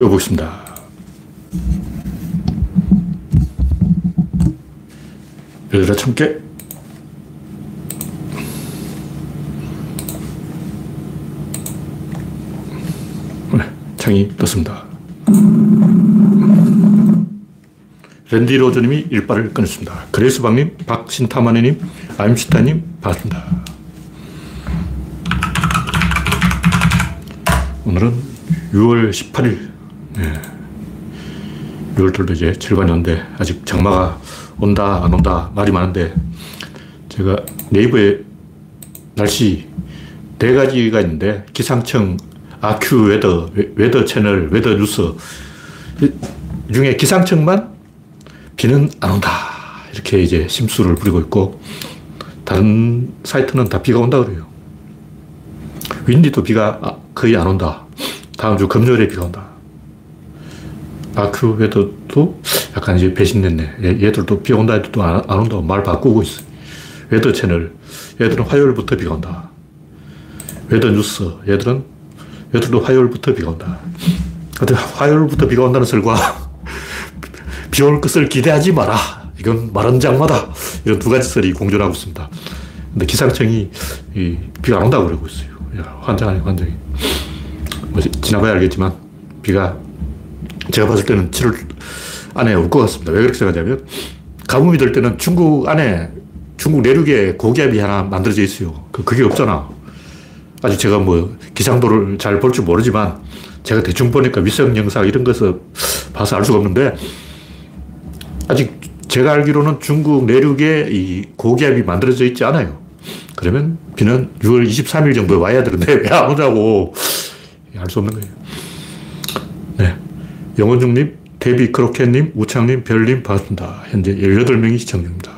여보겠습니다. 열여덟 참깨. 네, 창이 떴습니다. 랜디 로저님이 일발을 끊었습니다. 그레이스방님, 박신타마네님, 아임슈타님, 반갑습니다. 오늘은 6월 18일 6월달도 이제 절반이 온데 아직 장마가 온다 안 온다 말이 많은데 제가 네이버에 날씨 네 가지가 있는데 기상청 아큐 웨더, 웨더 채널, 웨더 뉴스 이 중에 기상청만 비는 안 온다 이렇게 이제 심술을 부리고 있고 다른 사이트는 다 비가 온다 그래요. 윈디도 비가 거의 안 온다. 다음 주 금요일에 비가 온다. 아큐 웨더도 약간 이제 배신됐네. 얘들도 비 온다 해도 안, 안 온다고 말 바꾸고 있어. Weather Channel. 얘들은 화요일부터 비가 온다. Weathernews. 얘들은, 얘들도 화요일부터 비가 온다. 근데 화요일부터 비가 온다는 설과 비 올 것을 기대하지 마라. 이건 마른 장마다. 이런 두 가지 설이 공존하고 있습니다. 근데 기상청이 이 비가 안 온다고 그러고 있어요. 야, 환장 아니 환장이. 뭐 지나봐야 알겠지만 비가 제가 봤을 때는 7월 안에 올 것 같습니다. 왜 그렇게 생각하냐면 가뭄이 될 때는 중국 안에 중국 내륙에 고기압이 하나 만들어져 있어요. 그, 그게 없잖아. 아직 제가 뭐 기상도를 잘 볼 줄 모르지만 제가 대충 보니까 위성 영상 이런 것을 봐서 알 수가 없는데 아직 제가 알기로는 중국 내륙에 이 고기압이 만들어져 있지 않아요. 그러면 비는 6월 23일 정도에 와야 되는데 왜 안 오냐고 알 수 없는 거예요. 네. 영원중님, 데비 크로켓님, 우창님, 별님 반갑습니다. 현재 18명이 시청 중입니다.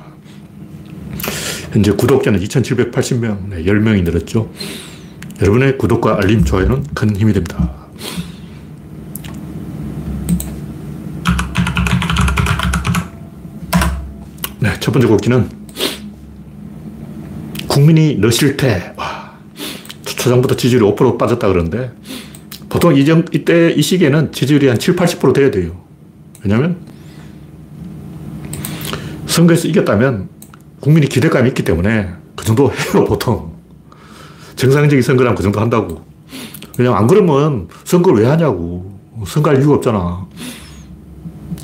현재 구독자는 2,780명, 네, 10명이 늘었죠. 여러분의 구독과 알림, 좋아요는 큰 힘이 됩니다. 네, 첫 번째 곡기는 국민이 너 싫대. 와, 초장부터 지지율이 5% 빠졌다 그러는데 보통 이 정, 이때, 이 시기에는 지지율이 한 7, 80% 돼야 돼요. 왜냐면, 선거에서 이겼다면 국민이 기대감이 있기 때문에 그 정도 해요, 보통. 정상적인 선거라면 그 정도 한다고. 왜냐면 안 그러면 선거를 왜 하냐고. 선거할 이유가 없잖아.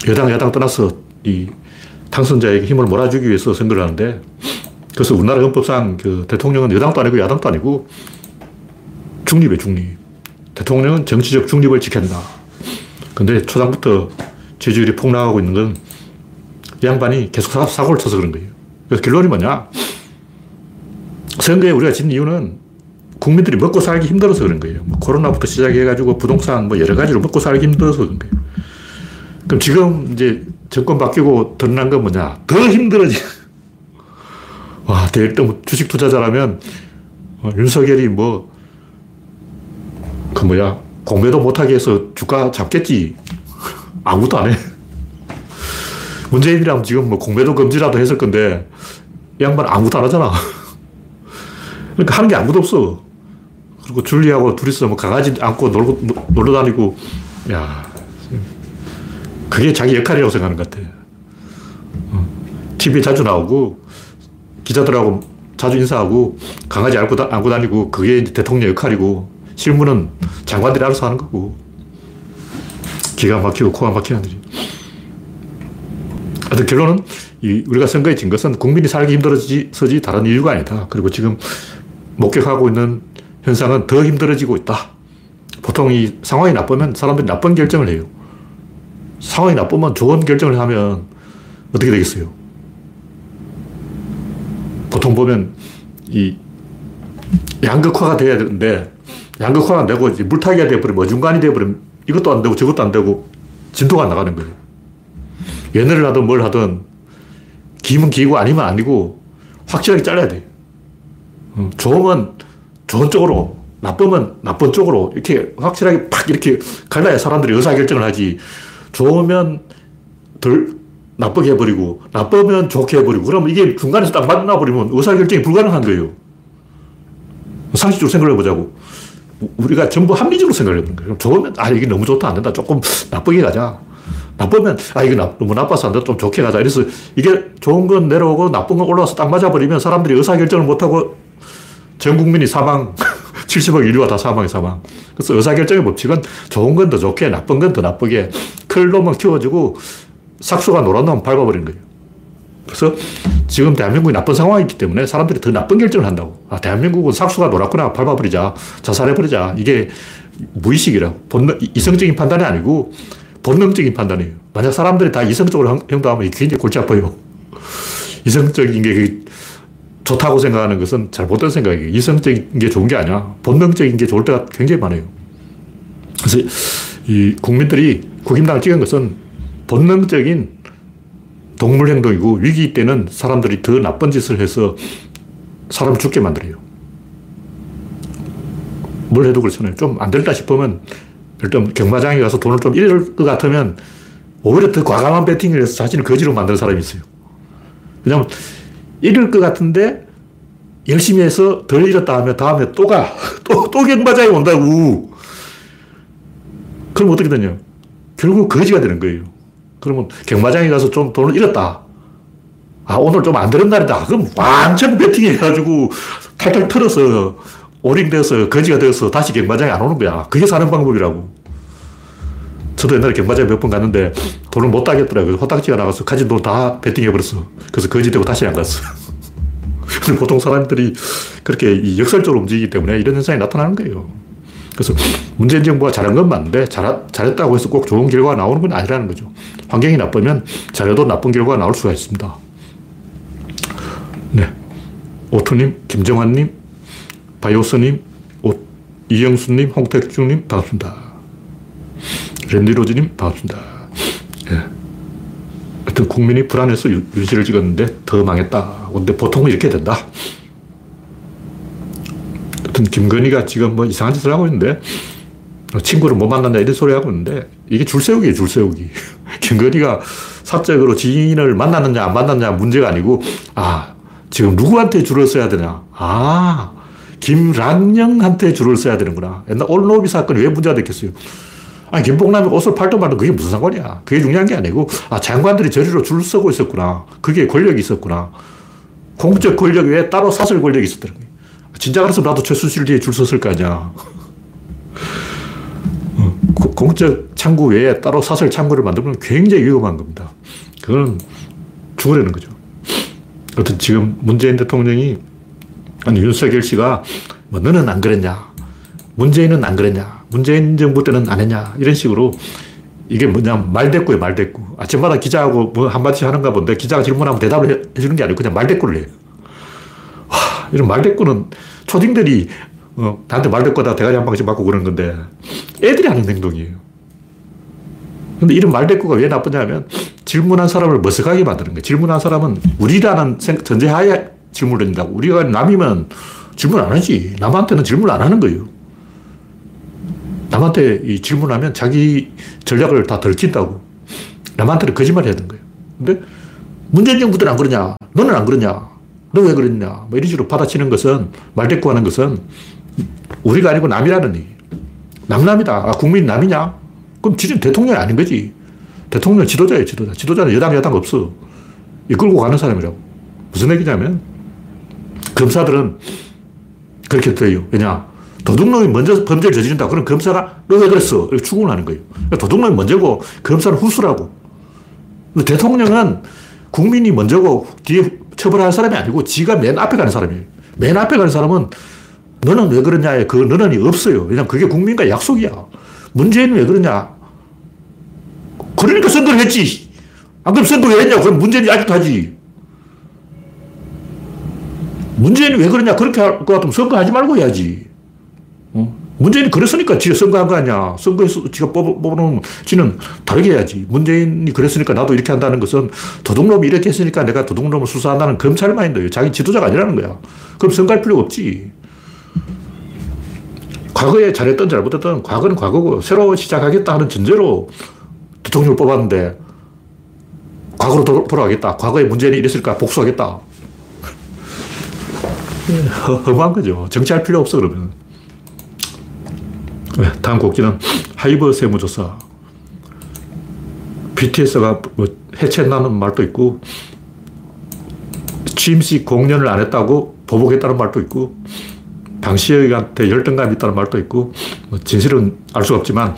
여당, 야당 떠나서 이 당선자에게 힘을 몰아주기 위해서 선거를 하는데 그래서 우리나라 헌법상 그 대통령은 여당도 아니고 야당도 아니고 중립에 중립. 대통령은 정치적 중립을 지켜야 근데 초장부터 지지율이 폭락하고 있는 건 양반이 계속 사 고를 쳐서 그런 거예요. 그래서 결론이 뭐냐? 선거에 우리가 진 이유는 국민들이 먹고 살기 힘들어서 그런 거예요. 뭐 코로나부터 시작해가지고 부동산 뭐 여러 가지로 먹고 살기 힘들어서 그런 거예요. 그럼 지금 이제 정권 바뀌고 드러난 건 뭐냐? 더 힘들어지. 와, 대일등 주식 투자자라면 어, 윤석열이 뭐 그 뭐야, 공매도 못하게 해서 주가 잡겠지. 아무것도 안 해. 문재인이랑 지금 뭐 공매도 금지라도 했을 건데, 이 양반 아무것도 안 하잖아. 그러니까 하는 게 아무도 없어. 그리고 줄리하고 둘이서 뭐 강아지 안고 놀고, 놀러 다니고, 야 그게 자기 역할이라고 생각하는 것 같아. TV에 어. 자주 나오고, 기자들하고 자주 인사하고, 강아지 안고, 다, 안고 다니고, 그게 대통령 역할이고, 실무는 장관들이 알아서 하는 거고. 기가 막히고 코가 막히는 일이. 하여튼 결론은 이 우리가 선거에 진 것은 국민이 살기 힘들어서지 다른 이유가 아니다. 그리고 지금 목격하고 있는 현상은 더 힘들어지고 있다. 보통 이 상황이 나쁘면 사람들이 나쁜 결정을 해요. 상황이 나쁘면 좋은 결정을 하면 어떻게 되겠어요? 보통 보면 이 양극화가 돼야 되는데 양극화가 안 되고 물타기가 되어버리면 어중간이 되어버리면 이것도 안 되고 저것도 안 되고 진도가 안 나가는 거예요. 연애를 하든 뭘 하든 기면 기고 아니면 아니고 확실하게 잘라야 돼. 어, 좋으면 좋은 쪽으로, 나쁘면 나쁜 쪽으로 이렇게 확실하게 팍 이렇게 갈라야 사람들이 의사결정을 하지. 좋으면 덜 나쁘게 해버리고 나쁘면 좋게 해버리고 그러면 이게 중간에서 딱 만나버리면 의사결정이 불가능한 거예요. 상식적으로 생각을 해보자고. 우리가 전부 합리적으로 생각을 해보는 거예요. 좋으면, 아, 이게 너무 좋다, 안 된다. 조금 나쁘게 가자. 나쁘면, 아, 이게 나, 너무 나빠서 안 된다. 좀 좋게 가자. 이래서 이게 좋은 건 내려오고 나쁜 건 올라와서 딱 맞아버리면 사람들이 의사결정을 못하고 전 국민이 사망, 70억 인류가 다 사망이 사망. 그래서 의사결정의 법칙은 좋은 건 더 좋게, 나쁜 건 더 나쁘게, 클 놈은 키워주고 삭수가 노란 놈은 밟아버리는 거예요. 그래서 지금 대한민국이 나쁜 상황이기 때문에 사람들이 더 나쁜 결정을 한다고. 아, 대한민국은 삭수가 노랗구나. 밟아버리자. 자살해버리자. 이게 무의식이라고. 본능, 이성적인 판단이 아니고 본능적인 판단이에요. 만약 사람들이 다 이성적으로 행동하면 굉장히 골치 아파요. 이성적인 게 좋다고 생각하는 것은 잘못된 생각이에요. 이성적인 게 좋은 게 아니야. 본능적인 게 좋을 때가 굉장히 많아요. 그래서 이 국민들이 국임당을 찍은 것은 본능적인 동물 행동이고 위기 때는 사람들이 더 나쁜 짓을 해서 사람 죽게 만들어요. 뭘 해도 그렇잖아요. 좀 안 된다 싶으면 일단 경마장에 가서 돈을 좀 잃을 것 같으면 오히려 더 과감한 배팅을 해서 자신을 거지로 만드는 사람이 있어요. 왜냐하면 잃을 것 같은데 열심히 해서 덜 잃었다 하면 다음에 또 가. 또, 또 경마장에 온다고. 그럼 어떻게 되냐. 결국 거지가 되는 거예요. 그러면 경마장에 가서 좀 돈을 잃었다. 아, 오늘 좀 안 되는 날이다. 그럼 완전 배팅해가지고 탈탈 털어서 오링 돼서 거지가 되어서 다시 경마장에 안 오는 거야. 그게 사는 방법이라고. 저도 옛날에 경마장에 몇 번 갔는데 돈을 못 따겠더라고요. 호딱지가 나가서 가진 돈다 배팅해버렸어. 그래서 거지 되고 다시 안 갔어. 보통 사람들이 그렇게 역설적으로 움직이기 때문에 이런 현상이 나타나는 거예요. 그래서 문재인 정부가 잘한 건 맞는데 잘, 잘했다고 해서 꼭 좋은 결과가 나오는 건 아니라는 거죠. 환경이 나쁘면 잘해도 나쁜 결과가 나올 수가 있습니다. 네. 오토님, 김정환님, 바이오스님, 이영수님, 홍택중님, 반갑습니다. 랜디로즈님, 반갑습니다. 예. 하여튼 국민이 불안해서 윤실을 찍었는데 더 망했다. 근데 보통은 이렇게 된다. 하여튼 김건희가 지금 뭐 이상한 짓을 하고 있는데 친구를 못 만난다 이런 소리 하고 있는데 이게 줄세우기예요, 줄세우기. 김건희가 사적으로 지인을 만났느냐 안 만났느냐 문제가 아니고 아 지금 누구한테 줄을 써야 되냐. 아 김란영한테 줄을 써야 되는구나. 옛날 올노비 사건이 왜 문제가 됐겠어요. 아니, 김봉남이 옷을 팔던 말은 그게 무슨 상관이야. 그게 중요한 게 아니고, 아, 장관들이 저리로 줄 서고 있었구나. 그게 권력이 있었구나. 공적 권력 외에 따로 사설 권력이 거예요. 진짜 그래서 나도 최순실 뒤에 줄 섰을 거 아니야. 어, 공적 창구 외에 따로 사설 창구를 만들면 굉장히 위험한 겁니다. 그건 죽으려는 거죠. 어떤 지금 문재인 대통령이, 아니, 윤석열 씨가, 뭐, 너는 안 그랬냐. 문재인은 안 그랬냐. 문재인 정부 때는 안 했냐. 이런 식으로 이게 뭐냐, 말대꾸예요, 말대꾸. 아침마다 기자하고 뭐 한마디씩 하는가 본데 기자가 질문하면 대답을 해, 주는 게 아니고 그냥 말대꾸를 해요. 와, 이런 말대꾸는 초딩들이 어, 나한테 말대꾸다 대가리 한 방씩 맞고 그러는 건데 애들이 하는 행동이에요. 근데 이런 말대꾸가 왜 나쁘냐면 질문한 사람을 머쓱하게 만드는 거예요. 질문한 사람은 우리라는 전제하에 질문을 한다고. 우리가 남이면 질문 안 하지. 남한테는 질문 안 하는 거예요. 남한테 이 질문하면 자기 전략을 다 들킨다고. 남한테는 거짓말 해야 되는 거예요. 근데 문재인 정부들은 안 그러냐? 너는 안 그러냐? 너 왜 그랬냐? 뭐 이런 식으로 받아치는 것은, 말대꾸 하는 것은 우리가 아니고 남이라는 얘기. 남남이다. 아, 국민 남이냐? 그럼 지금 대통령이 아닌 거지. 대통령 지도자예요, 지도자. 지도자는 여당, 여당 없어. 이끌고 가는 사람이라고. 무슨 얘기냐면, 검사들은 그렇게 돼요. 왜냐? 도둑놈이 먼저 범죄를 저지른다. 그럼 검사가 너 왜 그랬어? 이렇게 추궁을 하는 거예요. 그러니까 도둑놈이 먼저고 검사는 후수라고. 대통령은 국민이 먼저고 뒤에 처벌할 사람이 아니고 지가 맨 앞에 가는 사람이에요. 맨 앞에 가는 사람은 너는 왜 그러냐에 그 너는이 없어요. 왜냐면 그게 국민과 약속이야. 문재인은 왜 그러냐? 그러니까 선거를 했지. 안 그럼 선거 왜 했냐? 그럼 문재인이 아직도 하지. 문재인이 왜 그러냐? 그렇게 할 것 같으면 선거하지 말고 해야지. 어? 문재인이 그랬으니까 지가 선거한 거 아니야. 선거에서 지가 뽑, 뽑아놓으면 지는 다르게 해야지. 문재인이 그랬으니까 나도 이렇게 한다는 것은 도둑놈이 이렇게 했으니까 내가 도둑놈을 수사한다는 검찰 마인드예요. 자기 지도자가 아니라는 거야. 그럼 선거할 필요 없지. 과거에 잘했던 잘못했던 과거는 과거고 새로 시작하겠다 하는 전제로 대통령을 뽑았는데 과거로 도, 돌아가겠다. 과거에 문재인이 이랬을까 복수하겠다. 허무한 거죠. 정치할 필요 없어 그러면. 네, 다음 꼭지는 하이브 세무조사. BTS가 뭐 해체한다는 말도 있고, 취임식 공연을 안 했다고 보복했다는 말도 있고, 방시혁한테 열등감이 있다는 말도 있고, 뭐 진실은 알 수 없지만,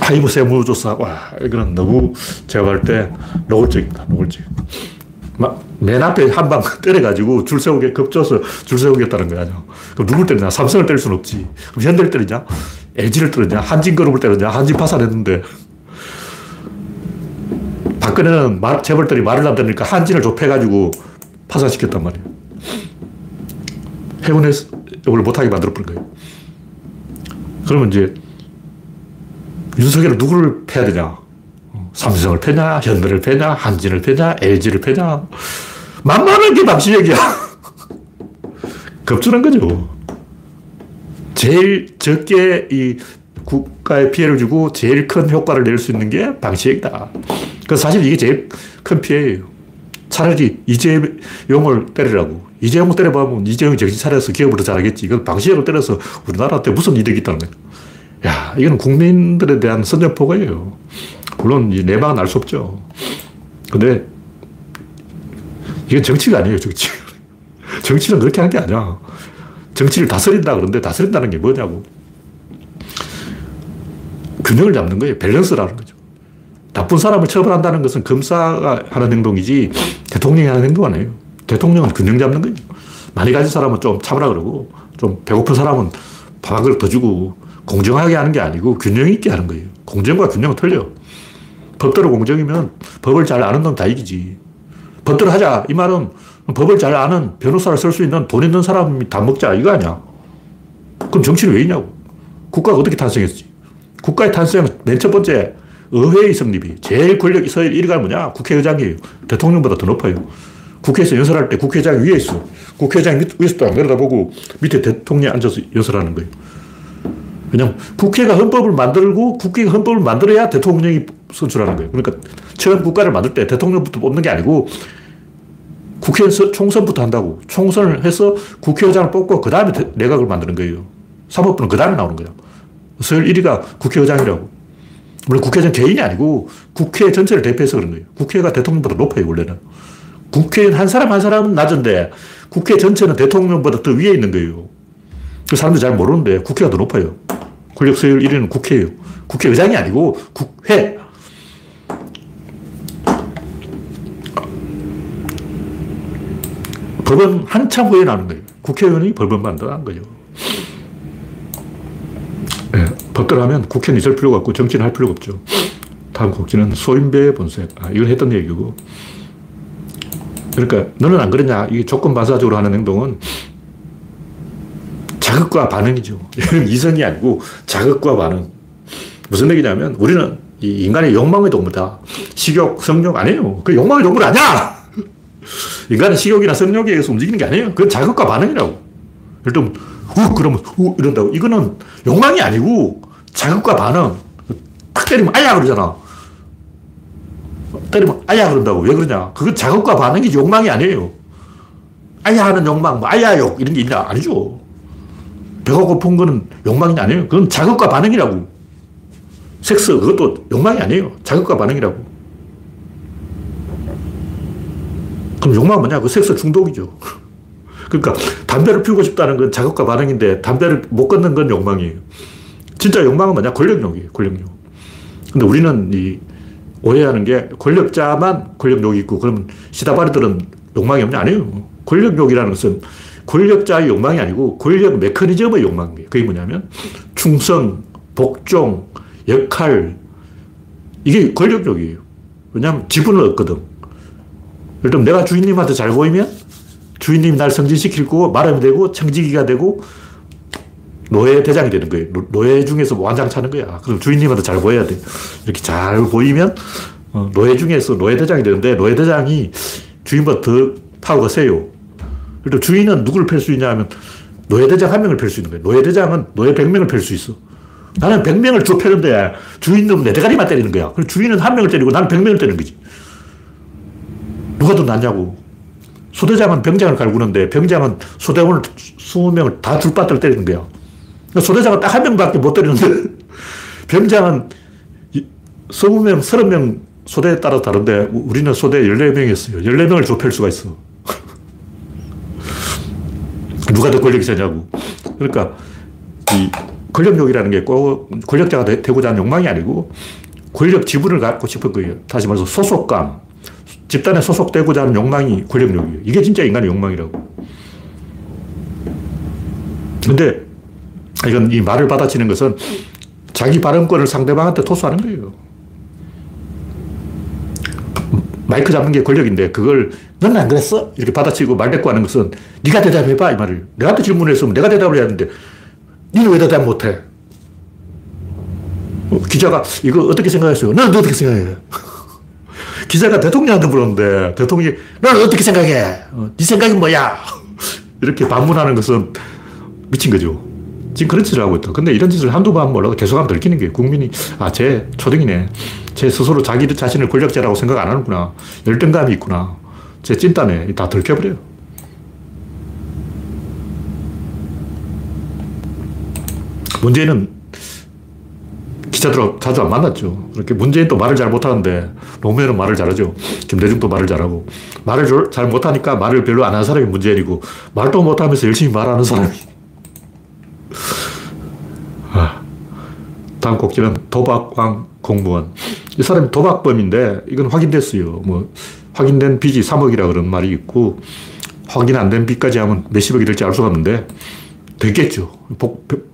하이브 세무조사, 와, 이거는 너무 제가 볼 때 노골적입니다. 노골적. 막, 맨 앞에 한 방 때려가지고 줄 세우게 겁줘서 줄 세우겠다는 거야. 그럼 누굴 때리냐? 삼성을 때릴 수는 없지. 그럼 현대를 때리냐? LG를 때리냐? 한진그룹을 때리냐? 한진 파산했는데. 박근혜는 말, 재벌들이 말을 안 들으니까 한진을 좁혀가지고 파산시켰단 말이에요. 해운에 이걸 못하게 만들어버린 거예요. 그러면 이제 윤석열은 누구를 패야 되냐? 삼성을 패냐, 현대를 패냐, 한진을 패냐, LG를 패냐. 만만한 게 방시혁이야. 겁주는 거죠. 제일 적게 이 국가에 피해를 주고 제일 큰 효과를 낼 수 있는 게 방시혁이다. 그래서 사실 이게 제일 큰 피해예요. 차라리 이재용을 때리라고. 이재용을 때려보면 이재용이 정신 차려서 기업을 더 잘하겠지. 이건 방시혁을 때려서 우리나라한테 무슨 이득이 있다는 거예요. 야, 이건 국민들에 대한 선전포고예요. 물론 내막은 알 수 없죠. 근데 이건 정치가 아니에요, 정치. 정치는 그렇게 하는 게 아니야. 정치를 다스린다 그러는데 다스린다는 게 뭐냐고. 균형을 잡는 거예요. 밸런스라는 거죠. 나쁜 사람을 처벌한다는 것은 검사가 하는 행동이지 대통령이 하는 행동 아니에요. 대통령은 균형 잡는 거예요. 많이 가진 사람은 좀 참으라 그러고 좀 배고픈 사람은 밥을 더 주고 공정하게 하는 게 아니고 균형 있게 하는 거예요. 공정과 균형은 틀려. 법대로 공정이면 법을 잘 아는 놈 다 이기지. 법대로 하자. 이 말은 법을 잘 아는 변호사를 쓸 수 있는 돈 있는 사람이 다 먹자. 이거 아니야. 그럼 정치는 왜 있냐고. 국가가 어떻게 탄생했지? 국가의 탄생은 맨 첫 번째 의회의 성립이 제일 권력 있어야 1위가 뭐냐? 국회의장이에요. 대통령보다 더 높아요. 국회에서 연설할 때 국회의장이 위에 있어. 국회의장이 위에서 딱 내려다보고 밑에 대통령이 앉아서 연설하는 거예요. 왜냐면 국회가 헌법을 만들고 국회가 헌법을 만들어야 대통령이 선출하는 거예요. 그러니까 처음 국가를 만들 때 대통령부터 뽑는 게 아니고 국회에서 총선부터 한다고. 총선을 해서 국회의장을 뽑고 그 다음에 내각을 만드는 거예요. 사법부는 그 다음에 나오는 거예요. 서열 1위가 국회의장이라고. 물론 국회의장 개인이 아니고 국회 전체를 대표해서 그런 거예요. 국회가 대통령보다 높아요, 원래는. 국회의원 한 사람 한 사람은 낮은데 국회 전체는 대통령보다 더 위에 있는 거예요. 그 사람들이 잘 모르는데 국회가 더 높아요. 권력 서열 1위는 국회예요. 국회의장이 아니고 국회. 법은 한참 후에 나는 거예요. 국회의원이 법을 만들어낸 거죠. 네, 법대로 하면 국회는 있을 필요가 없고 정치는 할 필요가 없죠. 다음 곡지는 소인배 본색. 아, 이건 했던 얘기고. 그러니까 너는 안 그러냐. 이게 조건 반사적으로 하는 행동은 자극과 반응이죠. 이성이 아니고 자극과 반응. 무슨 얘기냐면 우리는 이 인간의 욕망의 동물이다. 식욕, 성욕 아니에요. 그 욕망의 동물 아니야! 인간은 식욕이나 성욕에 의해서 움직이는 게 아니에요. 그건 자극과 반응이라고. 예를 들면, 후, 그러면, 후, 이런다고. 이거는 욕망이 아니고 자극과 반응. 탁 때리면 아야 그러잖아. 때리면 아야 그런다고. 왜 그러냐. 그건 자극과 반응이지 욕망이 아니에요. 아야 하는 욕망, 뭐 아야 욕, 이런 게 있냐? 아니죠. 배가 고픈 거는 욕망이 아니에요. 그건 자극과 반응이라고. 섹스, 그것도 욕망이 아니에요. 자극과 반응이라고. 그럼 욕망은 뭐냐? 그 섹스 중독이죠. 그러니까 담배를 피우고 싶다는 건 자극과 반응인데 담배를 못 끊는 건 욕망이에요. 진짜 욕망은 뭐냐? 권력욕이에요. 권력욕. 근데 우리는 이 오해하는 게 권력자만 권력욕이 있고 그러면 시다바리들은 욕망이 없냐? 아니에요. 권력욕이라는 것은 권력자의 욕망이 아니고 권력 메커니즘의 욕망이에요. 그게 뭐냐면 충성, 복종, 역할, 이게 권력욕이에요. 왜냐하면 지분을 얻거든. 예를 들면 내가 주인님한테 잘 보이면 주인님이 날 승진시킬 거고 말하면 되고 청지기가 되고 노예 대장이 되는 거예요. 노예 중에서 완장 차는 거야. 그럼 주인님한테 잘 보여야 돼. 이렇게 잘 보이면 어, 노예 중에서 노예 대장이 되는데 노예 대장이 주인보다 더 파워가 세요. 그리고 주인은 누구를 팰수 있냐 하면 노예대장 한 명을 팰수 있는 거예요. 노예대장은 노예 100명을 팰수 있어. 나는 100명을 쭉 패는데 주인은 내 대가리만 때리는 거야. 그리고 주인은 한 명을 때리고 나는 100명을 때리는 거지. 누가 더 낫냐고. 소대장은 병장을 갈구는데 병장은 소대원을 20명을 다 줄바닥을 때리는 거야. 그러니까 소대장은 딱 한 명밖에 못 때리는데 병장은 20명, 30명 소대에 따라 다른데 우리는 소대 14명이었어요. 14명을 좁힐 수가 있어. 누가 더 권력이 세냐고. 그러니까 이 권력욕이라는 게 꼭 권력자가 되고자 하는 욕망이 아니고 권력 지분을 갖고 싶은 거예요. 다시 말해서 소속감. 집단에 소속되고자 하는 욕망이 권력욕이에요. 이게 진짜 인간의 욕망이라고. 근데 이건 이 말을 받아치는 것은 자기 발언권을 상대방한테 토수하는 거예요. 마이크 잡는 게 권력인데 그걸 너는 안 그랬어? 이렇게 받아치고 말대꾸 하는 것은 네가 대답해봐 이 말을. 내한테 질문했으면 내가 대답을 해야 하는데 니는 왜 대답 못해? 어, 기자가 이거 어떻게 생각했어요? 나는 어떻게 생각해? 기자가 대통령한테 물었는데 대통령이 나는 어떻게 생각해? 어, 네 생각이 뭐야? 이렇게 반문하는 것은 미친 거죠. 지금 그런 짓을 하고 있다. 근데 이런 짓을 한두 번 몰라도 계속하면 들키는 게 국민이 아, 쟤 초등이네. 쟤 스스로 자기 자신을 권력자라고 생각 안 하는구나. 열등감이 있구나. 쟤 찐따네. 다 들켜버려요. 문재인은 기자들하고 자주 안 만났죠. 그렇게 문재인도 말을 잘 못하는데 노무현은 말을 잘하죠. 김대중도 말을 잘하고 말을 잘 못하니까 말을 별로 안 하는 사람이 문재인이고 말도 못하면서 열심히 말하는 사람이 아, 다음 곡지는 도박왕 공무원. 이 사람이 도박범인데 이건 확인됐어요. 뭐 확인된 빚이 3억이라 그런 말이 있고 확인 안 된 빚까지 하면 몇십억이 될지 알 수가 없는데 되겠죠.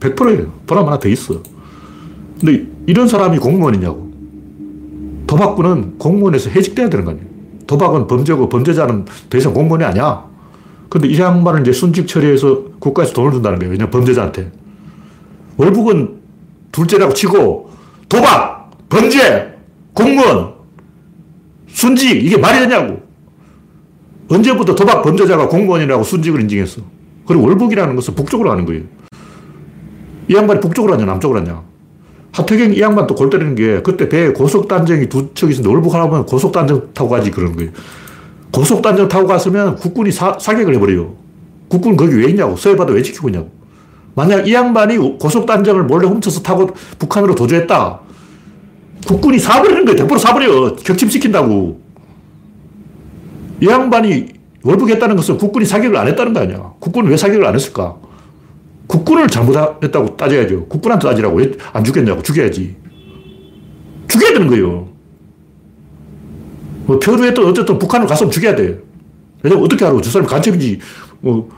100%예요. 보람 하나 더 있어. 근데 이런 사람이 공무원이냐고. 도박꾼은 공무원에서 해직돼야 되는 거 아니에요. 도박은 범죄고 범죄자는 더 이상 공무원이 아니야. 근데 이 양반을 이제 순직 처리해서 국가에서 돈을 준다는 거예요. 왜냐 범죄자한테. 월북은 둘째라고 치고 도박, 범죄, 공무원, 순직 이게 말이 되냐고. 언제부터 도박 범죄자가 공무원이라고 순직을 인증했어. 그리고 월북이라는 것은 북쪽으로 가는 거예요. 이 양반이 북쪽으로 하냐, 남쪽으로 하냐. 하태경 이 양반 또 골 때리는 게 그때 배에 고속단정이 두 척 있었는데 월북하려면 고속단정 타고 가지 그러는 거예요. 고속단정 타고 갔으면 국군이 사, 사격을 해버려요. 국군은 거기 왜 있냐고. 서해바다 왜 지키고 있냐고. 만약 이 양반이 고속단정을 몰래 훔쳐서 타고 북한으로 도주했다. 국군이 사버리는 거예요. 100% 사버려. 격침시킨다고. 이 양반이 월북했다는 것은 국군이 사격을 안 했다는 거 아니야. 국군은 왜 사격을 안 했을까? 국군을 잘못했다고 따져야죠. 국군한테 따지라고. 왜 안 죽였냐고. 죽여야지. 죽여야 되는 거예요. 뭐 표류에 또 어쨌든 북한을 갔으면 죽여야 돼. 왜냐면 어떻게 알아? 저 사람이 간첩인지, 뭐,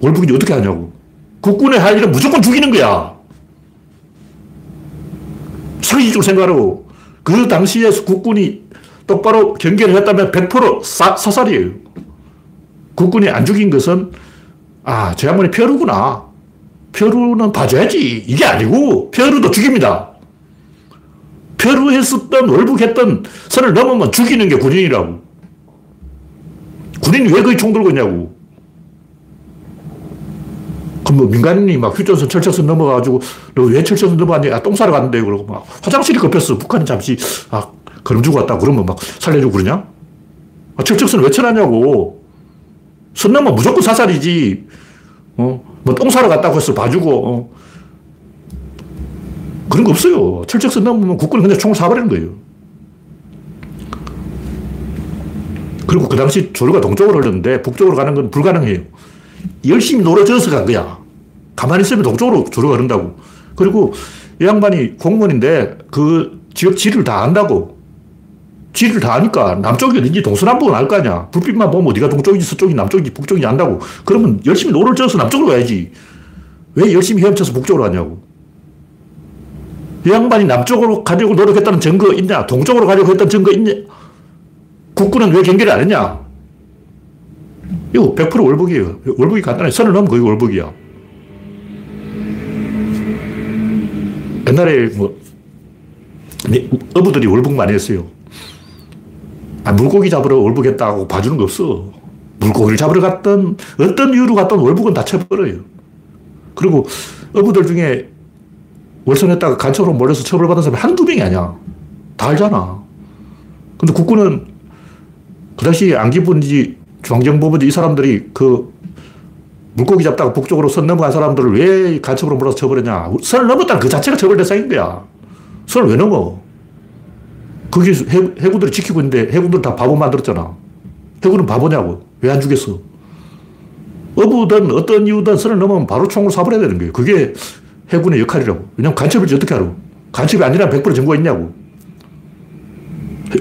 월북인지 어떻게 하냐고. 국군의 할 일은 무조건 죽이는 거야. 상식적으로 생각하라고. 그 당시에 국군이 똑바로 경계를 했다면 100% 사, 사살이에요. 국군이 안 죽인 것은, 아, 저 양반이 표류구나. 표류는 봐줘야지. 이게 아니고, 표류도 죽입니다. 표류했었던, 월북했던 선을 넘으면 죽이는 게 군인이라고. 군인이 왜 거기 총 들고 있냐고. 그럼 뭐 민간인이 막 휴전선, 철책선 넘어가지고, 너 왜 철책선 넘어갔니? 아, 똥 싸러 갔는데. 그러고 막 화장실이 급했어. 북한이 잠시, 아, 걸음 주고 왔다. 그러면 막 살려주고 그러냐? 아, 철책선 왜 쳐놨냐고. 선 넘으면 무조건 사살이지. 어? 뭐똥 싸러 갔다고 해서 봐주고, 어? 그런 거 없어요. 철책선 넘으면 국군이 그냥 총을 쏴버리는 거예요. 그리고 그 당시 조류가 동쪽으로 흘렀는데 북쪽으로 가는 건 불가능해요. 열심히 노를 저어서 간 거야. 가만히 있으면 동쪽으로 조류가 흐른다고. 그리고 이 양반이 공무원인데 그 지역 지리를 다 안다고. 지리를 다 아니까 남쪽이 어딘지 동서남북은 알 거 아니야. 불빛만 보면 어디가 동쪽인지 서쪽인지 남쪽인지 북쪽인지 안다고. 그러면 열심히 노를 저서 남쪽으로 가야지. 왜 열심히 헤엄쳐서 북쪽으로 가냐고. 이 양반이 남쪽으로 가려고 노력했다는 증거 있냐? 동쪽으로 가려고 했던 증거 있냐? 국군은 왜 경계를 안 했냐? 이거 100% 월북이에요. 월북이 간단해. 선을 넘으면 거의 월북이야. 옛날에 뭐, 어부들이 월북 많이 했어요. 아, 물고기 잡으러 월북했다고 봐주는 거 없어. 물고기를 잡으러 갔던, 어떤 이유로 갔던 월북은 다 쳐버려요. 그리고 어부들 중에 월선했다가 간첩으로 몰려서 처벌받은 사람이 한두 명이 아니야. 다 알잖아. 근데 국군은 그 당시 안기부인지 중앙정보부인지 이 사람들이 그 물고기 잡다가 북쪽으로 선 넘어간 사람들을 왜 간첩으로 몰아서 쳐버렸냐. 선을 넘었다는 그 자체가 처벌 대상인 거야. 선을 왜 넘어? 거기 해 군들이 지키고 있는데 해군들 다 바보 만들었잖아. 해군은 바보냐고. 왜 안 죽였어? 어부든 어떤 이유든 선을 넘으면 바로 총을 쏴버려야 되는 거예요. 그게 해군의 역할이라고. 왜냐면 간첩일지 어떻게 알아? 간첩이 아니라면 100% 증거가 있냐고.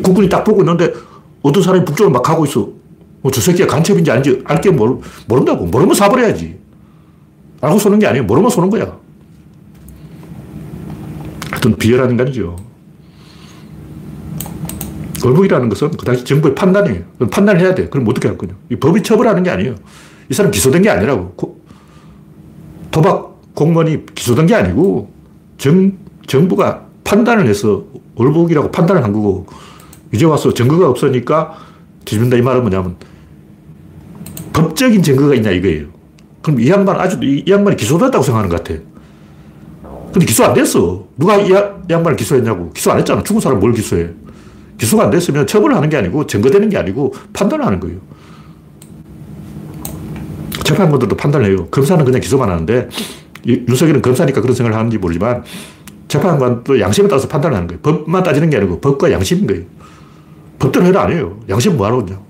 국군이 딱 보고 있는데 어떤 사람이 북쪽으로 막 가고 있어. 뭐저 새끼가 간첩인지 아닌지 알게 모르, 모른다고. 모르면 쏴버려야지. 알고 쏘는 게 아니에요. 모르면 쏘는 거야. 하여튼 비열한 인간이죠. 월북이라는 것은 그 당시 정부의 판단이에요. 판단을 해야 돼. 그럼 어떻게 할 거냐. 이 법이 처벌하는 게 아니에요. 이 사람 기소된 게 아니라고. 도박 공무원이 기소된 게 아니고 정, 정부가 판단을 해서 월북이라고 판단을 한 거고 이제 와서 증거가 없으니까 뒤집는다 이 말은 뭐냐면 법적인 증거가 있냐 이거예요. 그럼 이 양반 아주 이, 이 양반이 기소됐다고 생각하는 것 같아. 근데 기소 안 됐어. 누가 이, 이 양반을 기소했냐고. 기소 안 했잖아. 죽은 사람 뭘 기소해. 기소가 안 됐으면 처벌을 하는 게 아니고 증거되는 게 아니고 판단을 하는 거예요. 재판관들도 판단을 해요. 검사는 그냥 기소만 하는데 윤석열은 검사니까 그런 생각을 하는지 모르지만 재판관도 양심에 따라서 판단을 하는 거예요. 법만 따지는 게 아니고 법과 양심인 거예요. 법대로 해라 안 해요. 양심 뭐하러 그냥.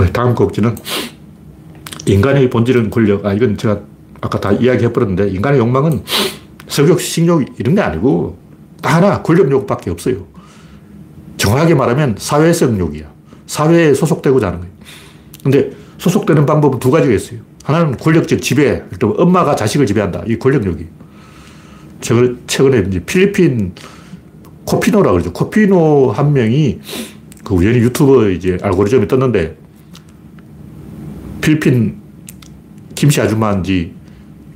네, 다음 곡지는 인간의 본질은 권력. 아, 이건 제가 아까 다 이야기해버렸는데 인간의 욕망은 성욕, 식욕 이런 게 아니고 딱 하나 권력욕밖에 없어요. 정확하게 말하면 사회성 욕이야. 사회에 소속되고자 하는 거예요. 근데 소속되는 방법은 두 가지가 있어요. 하나는 권력적 지배. 엄마가 자식을 지배한다. 이 권력욕이. 최근에, 이제 필리핀 코피노라 그러죠. 코피노 한 명이 그 우연히 유튜브 이제 알고리즘이 떴는데 필리핀 김씨 아줌마인지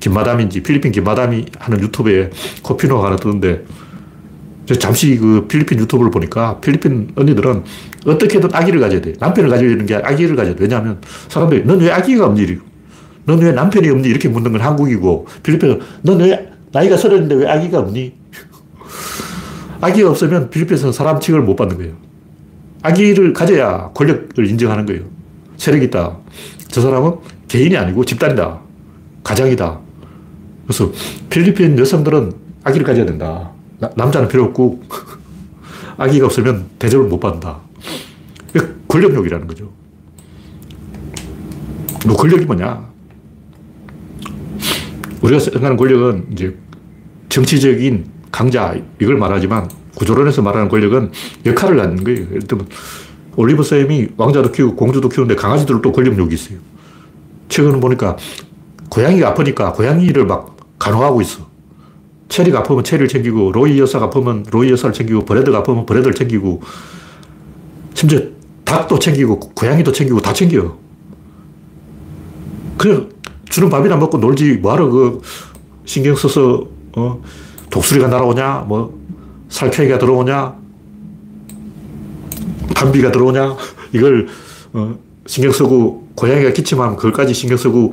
김마담인지 필리핀 김마담이 하는 유튜브에 코피노가 하나 뜨는데 잠시 그 필리핀 유튜브를 보니까 필리핀 언니들은 어떻게든 아기를 가져야 돼. 남편을 가져야 되는 게 아기를 가져야 돼. 왜냐하면 사람들이 넌 왜 아기가 없니? 넌 왜 남편이 없니? 이렇게 묻는 건 한국이고 필리핀은 넌 왜 나이가 서른인데 왜 아기가 없니? 아기가 없으면 필리핀에서는 사람 취급을 못 받는 거예요. 아기를 가져야 권력을 인정하는 거예요. 세력이 있다. 저 사람은 개인이 아니고 집단이다. 가장이다. 그래서 필리핀 여성들은 아기를 가져야 된다. 나, 남자는 필요 없고 아기가 없으면 대접을 못 받는다. 권력욕이라는 거죠. 뭐 권력이 뭐냐? 우리가 생각하는 권력은 이제 정치적인 강자 이걸 말하지만 구조론에서 말하는 권력은 역할을 갖는 거예요. 예를 들면 올리브 쌤이 왕자도 키우고 공주도 키우는데 강아지들도 권력욕이 있어요. 최근에 보니까 고양이가 아프니까 고양이를 막 간호하고 있어. 체리가 아프면 체리를 챙기고 로이 여사가 아프면 로이 여사를 챙기고 브레드가 아프면 브레드를 챙기고 심지어 닭도 챙기고 고양이도 챙기고 다 챙겨. 그냥 주는 밥이나 먹고 놀지 뭐하러 그 신경 써서 어 독수리가 날아오냐 뭐 살쾡이가 들어오냐 밤비가 들어오냐 이걸 어 신경 쓰고 고양이가 기침하면 그걸까지 신경 쓰고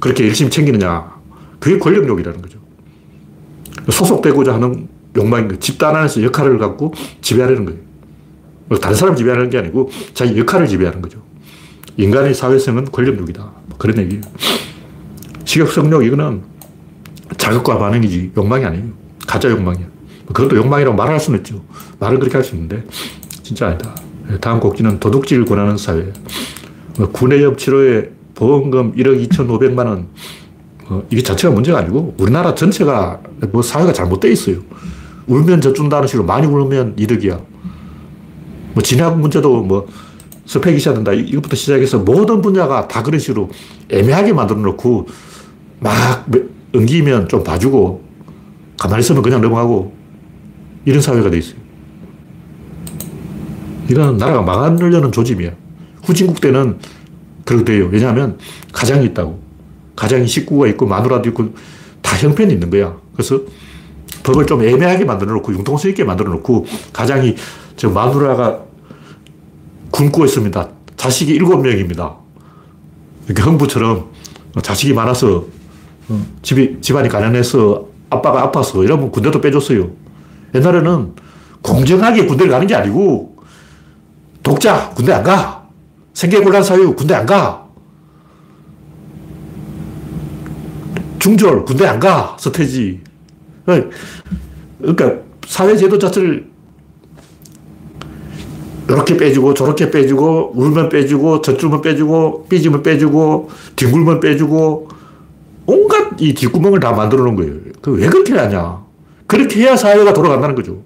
그렇게 열심히 챙기느냐 그게 권력욕이라는 거죠. 소속되고자 하는 욕망인 거예요. 집단 안에서 역할을 갖고 지배하려는 거예요. 뭐 다른 사람 지배하는 게 아니고 자기 역할을 지배하는 거죠. 인간의 사회성은 권력욕이다. 뭐 그런 얘기예요. 식욕성욕, 이거는 자극과 반응이지 욕망이 아니에요. 가짜 욕망이야. 뭐 그것도 욕망이라고 말할 수는 있죠. 말은 그렇게 할 수 있는데 진짜 아니다. 다음 곡지는 도둑질 권하는 사회. 뭐 구내염 치료에 보험금 1억 2,500만 원. 어, 이게 자체가 문제가 아니고 우리나라 전체가 뭐 사회가 잘못되어 있어요. 울면 젖준다는 식으로 많이 울면 이득이야. 뭐 진학 문제도 뭐 스펙이 있어야 된다. 이것부터 시작해서 모든 분야가 다 그런 식으로 애매하게 만들어 놓고 막 엉기면 좀 봐주고 가만히 있으면 그냥 넘어가고 이런 사회가 돼 있어요. 이건 나라가 망하려는 조짐이야. 후진국 때는 그렇게 돼요. 왜냐하면 가장이 있다고. 가장이 식구가 있고 마누라도 있고 다 형편이 있는 거야. 그래서 법을 좀 애매하게 만들어 놓고 융통성 있게 만들어 놓고 가장이 저 마누라가 굶고 있습니다. 자식이 일곱 명입니다. 이렇게 흥부처럼 자식이 많아서 어, 집이, 집안이 가난해서 아빠가 아파서 이러면 군대도 빼줬어요. 옛날에는 공정하게 군대를 가는 게 아니고 독자, 군대 안 가. 생계곤란 사유 군대 안 가. 중졸 군대 안 가. 서태지. 그러니까 사회제도 자체를 이렇게 빼주고 저렇게 빼주고 울면 빼주고 젖주면 빼주고 삐지면 빼주고 뒹굴면 빼주고 온갖 이 뒷구멍을 다 만들어 놓은 거예요. 그 왜 그렇게 하냐. 그렇게 해야 사회가 돌아간다는 거죠.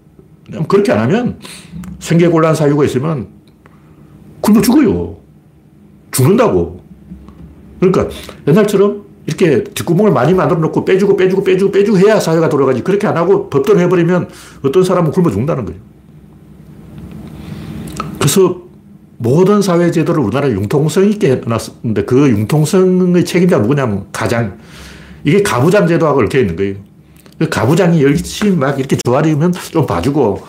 그렇게 안 하면 생계곤란 사유가 있으면 굶어 죽어요. 죽는다고. 그러니까 옛날처럼 이렇게 뒷구멍을 많이 만들어 놓고 빼주고 빼주고 빼주고 빼주고 해야 사회가 돌아가지. 그렇게 안 하고 법대로 해버리면 어떤 사람은 굶어 죽는다는 거예요. 그래서 모든 사회 제도를 우리나라 융통성 있게 해놨는데 그 융통성의 책임자가 누구냐면 가장. 이게 가부장 제도하고 얽혀 있는 거예요. 그 가부장이 열심히 막 이렇게 조아리면 좀 봐주고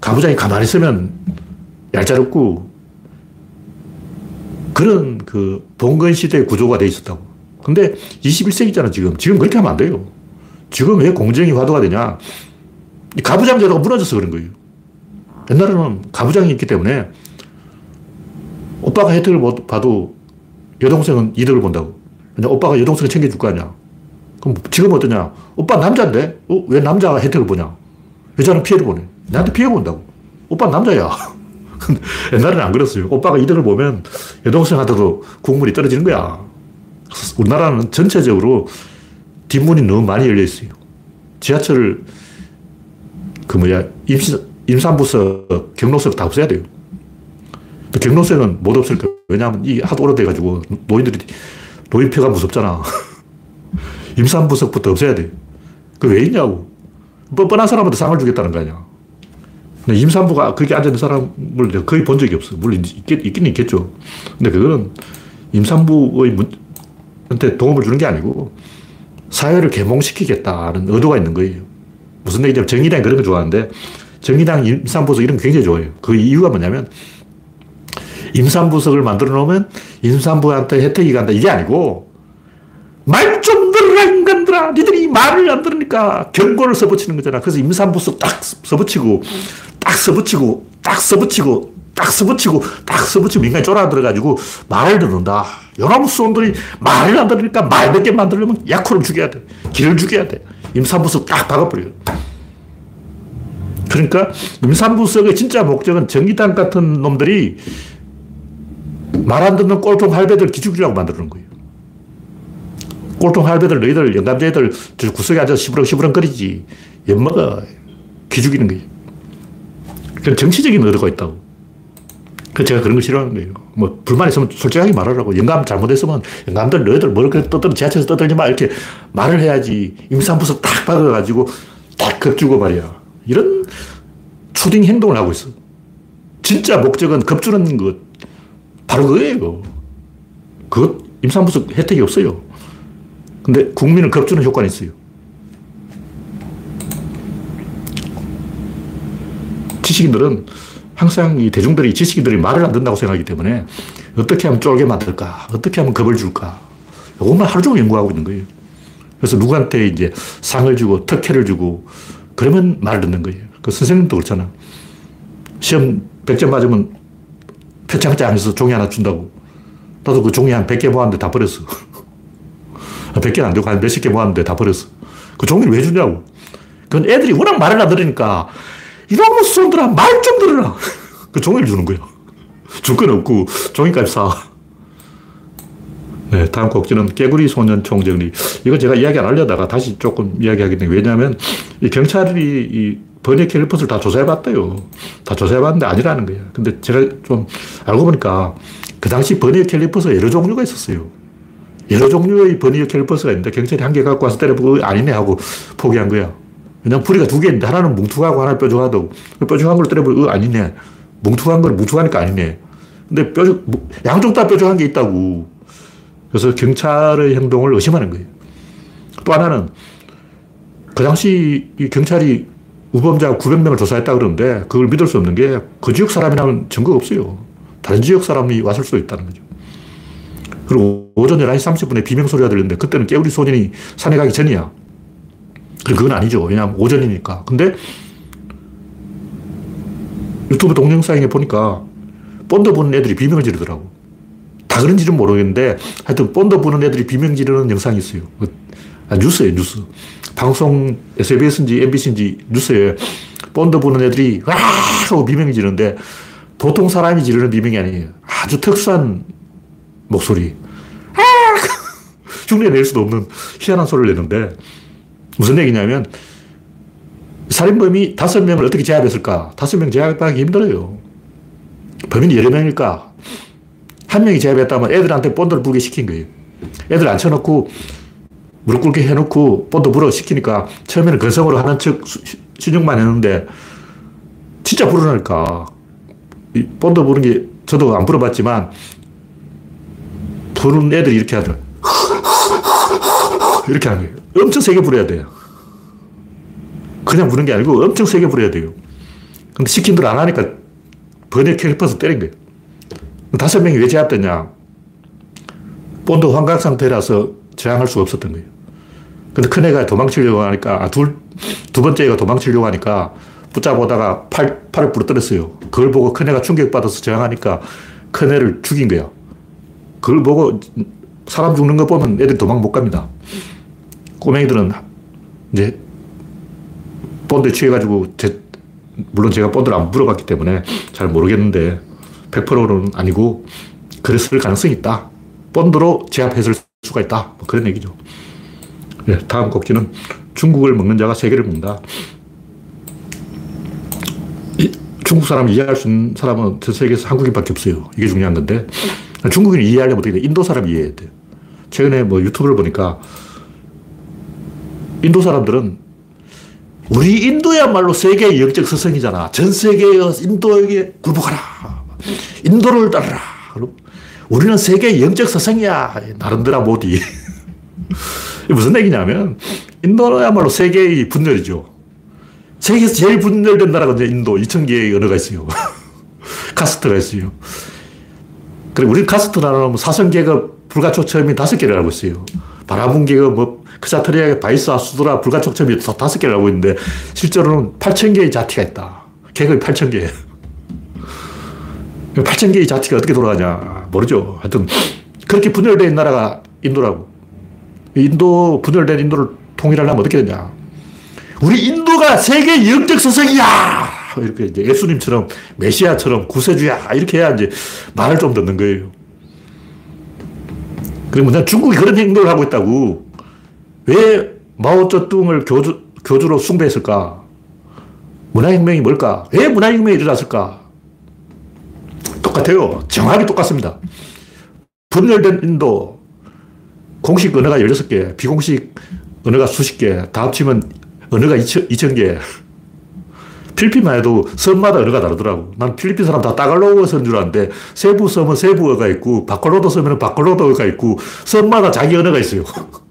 가부장이 가만히 있으면 얄짤없고 그런 그 봉건 시대의 구조가 돼 있었다고. 근데 21세기잖아, 지금. 지금 그렇게 하면 안 돼요. 지금 왜 공정이 화두가 되냐? 가부장 제도가 무너져서 그런 거예요. 옛날에는 가부장이 있기 때문에 오빠가 혜택을 봐도 여동생은 이득을 본다고. 그냥 오빠가 여동생을 챙겨줄 거 아니야. 그럼 지금 어떠냐? 오빠 남자인데? 어, 왜 남자가 혜택을 보냐? 여자는 피해를 보네. 나한테 피해 본다고. 오빠 남자야. 옛날에는 안 그랬어요. 오빠가 이득을 보면 여동생한테도 국물이 떨어지는 거야. 우리나라는 전체적으로 뒷문이 너무 많이 열려 있어요. 지하철, 그 뭐야, 임시, 임산부석, 경로석 다 없애야 돼요. 경로석은 못 없을 거예요. 왜냐하면 이 하도 오래돼가지고 노인들이, 노인표가 무섭잖아. 임산부석부터 없애야 돼. 그 왜 있냐고. 뻔뻔한 사람한테 상을 주겠다는 거 아니야. 임산부가 거기 앉아있는 사람을 거의 본 적이 없어. 물론 있겠, 있긴 있겠죠. 근데 그거는 임산부의 한테 도움을 주는 게 아니고 사회를 개몽시키겠다는 의도가 있는 거예요. 무슨 얘기냐면 정의당 그런 거 좋아하는데 정의당 임산부석 이런 거 굉장히 좋아해요. 그 이유가 뭐냐면 임산부석을 만들어 놓으면 임산부한테 혜택이 간다. 이게 아니고 말 좀 들으라 인간들아 니들이 말을 안 들으니까 경고를 써붙이는 거잖아. 그래서 임산부석 딱 써붙이고 딱 써붙이고 딱 써붙이고 딱 써붙이고 딱 써붙이고 인간이 쫄아들어가지고 말을 듣는다. 요나무 수원들이 말을 안 들으니까 말 몇 개 만들려면 약호를 죽여야 돼. 길을 죽여야 돼. 임산부석 딱 박아버려요. 그러니까 임산부석의 진짜 목적은 정의당 같은 놈들이 말 안 듣는 꼴통 할배들 기죽이라고 만드는 거예요. 꼴통 할배들, 너희들, 영감제들 구석에 앉아서 시부렁 시부렁 거리지. 엿먹어. 기죽이는 거예요. 그런 정치적인 의도가 있다고. 그 제가 그런 거 싫어하는 거예요. 뭐 불만 있으면 솔직하게 말하라고. 영감 잘못했으면 영감들 너희들 뭐 이렇게 떠들어 지하철에서 떠들지 마 이렇게 말을 해야지. 임산부서 딱 박아가지고 딱 겁주고 말이야. 이런 초딩 행동을 하고 있어. 진짜 목적은 겁주는 것. 바로 그거예요. 그것 임산부서 혜택이 없어요. 근데 국민은 겁주는 효과는 있어요. 지식인들은 항상 이 대중들이 지식인들이 말을 안 듣는다고 생각하기 때문에 어떻게 하면 쫄게 만들까? 어떻게 하면 겁을 줄까? 이것만 하루 종일 연구하고 있는 거예요. 그래서 누구한테 이제 상을 주고 특혜를 주고 그러면 말을 듣는 거예요. 그 선생님도 그렇잖아. 시험 100점 맞으면 표창장 해서 종이 하나 준다고. 나도 그 종이 한 100개 모았는데 다 버렸어. 100개는 안 되고 한 몇십 개 모았는데 다 버렸어. 그 종이를 왜 주냐고. 그건 애들이 워낙 말을 안 들으니까 이놈의 수들아 말 좀 들어라. 그 종이를 주는 거예요. 줄건 없고 종이까지 사. 네, 다음 꼭지는 개구리 소년 총정리. 이거 제가 이야기 안 하려다가 다시 조금 이야기하겠네요. 왜냐하면 이 경찰이 이 버니어 캘리퍼스를 다 조사해봤대요. 다 조사해봤는데 아니라는 거예요. 근데 제가 좀 알고 보니까 그 당시 버니어 캘리퍼스 여러 종류가 있었어요. 여러 종류의 버니어 캘리퍼스가 있는데 경찰이 한 개 갖고 와서 때려보고 아니네 하고 포기한 거야. 그냥 부리가 두 개인데 하나는 뭉툭하고 하나는 뾰족하다고. 그 뾰족한 걸 때려보고, 어, 아니네. 뭉툭한 걸 뭉툭하니까 아니네. 근데 뾰족, 양쪽 다 뾰족한 게 있다고. 그래서 경찰의 행동을 의심하는 거예요. 또 하나는 그 당시 경찰이 우범자 900명을 조사했다 그러는데 그걸 믿을 수 없는 게 그 지역 사람이라면 증거가 없어요. 다른 지역 사람이 왔을 수도 있다는 거죠. 그리고 오전 11시 30분에 비명 소리가 들렸는데 그때는 깨우리 소년이 산에 가기 전이야. 그건 아니죠. 왜냐하면 오전이니까. 근데 유튜브 동영상에 보니까 본드 부는 애들이 비명을 지르더라고. 다 그런지는 모르겠는데 하여튼 본드 부는 애들이 비명 지르는 영상이 있어요. 아, 뉴스예요, 뉴스. 방송 SBS인지 MBC인지 뉴스에 본드 부는 애들이 와 하고 비명 지르는데 보통 사람이 지르는 비명이 아니에요. 아주 특수한 목소리. 흉내 낼 수도 없는 희한한 소리를 내는데 무슨 얘기냐면 살인범이 다섯 명을 어떻게 제압했을까? 다섯 명 제압하기 힘들어요. 범인이 여러 명일까? 한 명이 제압했다면 애들한테 본드를 불게 시킨 거예요. 애들 앉혀놓고 무릎 꿇게 해놓고 본드 불어라 시키니까 처음에는 건성으로 하는 척 시늉만 했는데 진짜 불어라니까 본드 부는 게 저도 안 불어봤지만 부는 애들이 이렇게 하더라. 이렇게 하는 거예요. 엄청 세게 불어야 돼요. 그냥 부는 게 아니고 엄청 세게 불어야 돼요. 근데 시킨 대로 안 하니까 버니어 캘리퍼스로 때린 거예요. 다섯 명이 왜 제압됐냐? 본드 환각 상태라서 저항할 수가 없었던 거예요. 근데 큰 애가 도망치려고 하니까, 아, 둘, 두 번째 애가 도망치려고 하니까 붙잡아다가 팔, 팔을 부러뜨렸어요. 그걸 보고 큰 애가 충격받아서 저항하니까 큰 애를 죽인 거야. 그걸 보고 사람 죽는 거 보면 애들 도망 못 갑니다. 꼬맹이들은 이제 본드에 취해가지고 제, 물론 제가 본드를 안 물어봤기 때문에 잘 모르겠는데 100%는 아니고 그랬을 가능성이 있다. 본드로 제압했을 수가 있다. 뭐 그런 얘기죠. 네, 다음 곡지는 중국을 먹는 자가 세계를 먹는다. 중국 사람을 이해할 수 있는 사람은 전 세계에서 한국인밖에 없어요. 이게 중요한 건데 중국인을 이해하려면 어떻게 돼? 인도 사람 이해해야 돼. 최근에 뭐 유튜브를 보니까 인도 사람들은 우리 인도야말로 세계의 영적 서성이잖아. 전 세계의 인도에게 굴복하라. 인도를 따르라. 우리는 세계의 영적 서성이야. 나름대로 모디. 무슨 얘기냐면, 인도야말로 세계의 분열이죠. 세계에서 제일 분열된 나라가 이제 인도 2,000개의 언어가 있어요. 카스트가 있어요. 그리고 우리 카스트 나라는 사성계급 불가촉천민 이 다섯 개를 알고 있어요. 바라문계급, 뭐, 크사트리아, 바이사, 수드라, 불가촉천민 이 다섯 개를 알고 있는데, 실제로는 8,000개의 자티가 있다. 계급이 8,000개. 8,000개의 자티가 어떻게 돌아가냐. 모르죠. 하여튼, 그렇게 분열된 나라가 인도라고. 인도, 분열된 인도를 통일하려면 어떻게 되냐. 우리 인도가 세계 영적 서성이야! 이렇게 이제 예수님처럼, 메시아처럼, 구세주야! 이렇게 해야 이제 말을 좀 듣는 거예요. 난 중국이 그런 행동을 하고 있다고. 왜 마오쩌둥을 교주, 교주로 숭배했을까? 문화혁명이 뭘까? 왜 문화혁명이 일어났을까? 똑같아요. 정확히 똑같습니다. 분열된 인도, 공식 언어가 16개, 비공식 언어가 수십 개, 다 합치면 언어가 2천, 개. 필리핀만 해도 섬마다 언어가 다르더라고. 난 필리핀 사람 다 따갈로그 섬인 줄 알았는데, 세부 섬은 세부어가 있고, 바콜로도 섬에는 바콜로도가 있고, 섬마다 자기 언어가 있어요.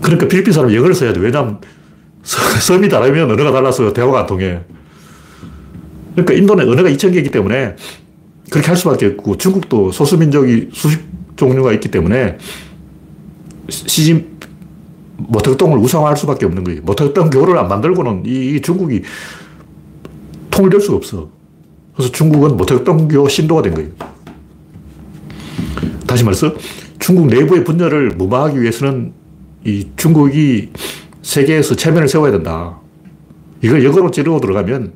그러니까 필리핀 사람 영어를 써야 돼. 왜냐면 섬이 다르면 언어가 달라서 대화가 안 통해. 그러니까 인도는 언어가 2천 개이기 때문에 그렇게 할 수밖에 없고 중국도 소수민족이 수십 종류가 있기 때문에 시진 모택동을 우상화할 수밖에 없는 거예요. 모택동 교를 안 만들고는 이, 중국이 통일될 수가 없어. 그래서 중국은 모택동 교 신도가 된 거예요. 다시 말해서 중국 내부의 분열을 무마하기 위해서는 이 중국이 세계에서 체면을 세워야 된다. 이걸 역으로 찌르고 들어가면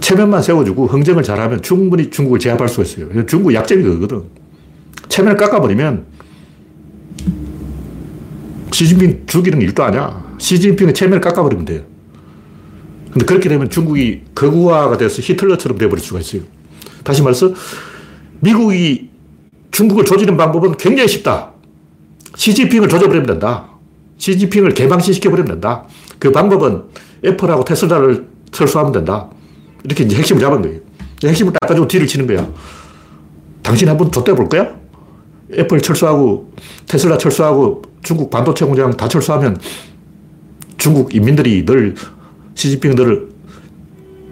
체면만 세워주고 흥정을 잘하면 충분히 중국을 제압할 수가 있어요. 중국 약점이 그거거든. 체면을 깎아버리면 시진핑 죽이는 일도 아니야. 시진핑의 체면을 깎아버리면 돼요. 근데 그렇게 되면 중국이 거구화가 돼서 히틀러처럼 돼버릴 수가 있어요. 다시 말해서 미국이 중국을 조지는 방법은 굉장히 쉽다. 시진핑을 조져버리면 된다. 시진핑을 개방시켜버리면 된다. 그 방법은 애플하고 테슬라를 철수하면 된다. 이렇게 이제 핵심을 잡은 거예요. 핵심을 딱 가지고 뒤를 치는 거야. 당신 한번 좆대 볼 거야? 애플 철수하고 테슬라 철수하고 중국 반도체 공장 다 철수하면 중국 인민들이 늘 시진핑 들을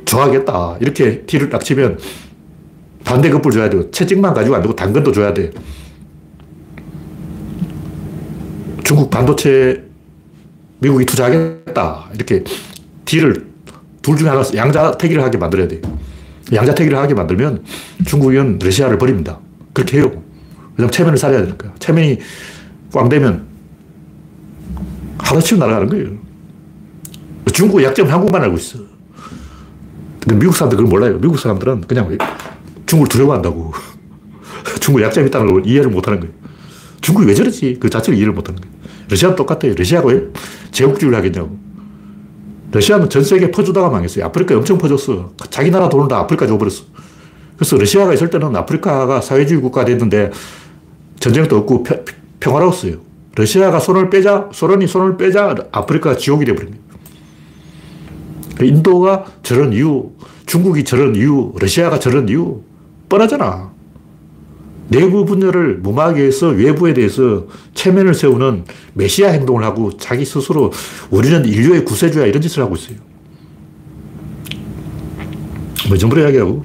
좋아하겠다. 이렇게 뒤를 딱 치면 반대급부를 줘야 되고 채찍만 가지고 안 되고 당근도 줘야 돼. 중국 반도체 미국이 투자하겠다. 이렇게 딜을 둘 중에 하나 양자택일을 하게 만들어야 돼. 양자택일을 하게 만들면 중국은 러시아를 버립니다. 그렇게 해요. 왜냐면 체면을 살려야 되니까. 체면이 꽝 되면 하루치고 날아가는 거예요. 중국 약점 한국만 알고 있어. 근데 미국 사람들 그걸 몰라요. 미국 사람들은 그냥 중국을 두려워한다고. 중국 약점이 있다는 걸 이해를 못 하는 거예요. 중국이 왜 저러지? 그 자체를 이해를 못 하는 거예요. 러시아는 똑같아요. 러시아가 왜 제국주의를 하겠냐고. 러시아는 전 세계에 퍼주다가 망했어요. 아프리카에 엄청 퍼졌어. 자기 나라 돈을 다 아프리카 줘버렸어. 그래서 러시아가 있을 때는 아프리카가 사회주의 국가가 됐는데 전쟁도 없고 평, 평화로웠어요. 러시아가 손을 빼자, 소련이 손을 빼자 아프리카가 지옥이 거예요. 인도가 저런 이유, 중국이 저런 이유, 러시아가 저런 이유, 뻔하잖아. 내부 분열을 무마하기 위해서 외부에 대해서 체면을 세우는 메시아 행동을 하고 자기 스스로 우리는 인류의 구세주야 이런 짓을 하고 있어요. 뭐 정부로 이야기하고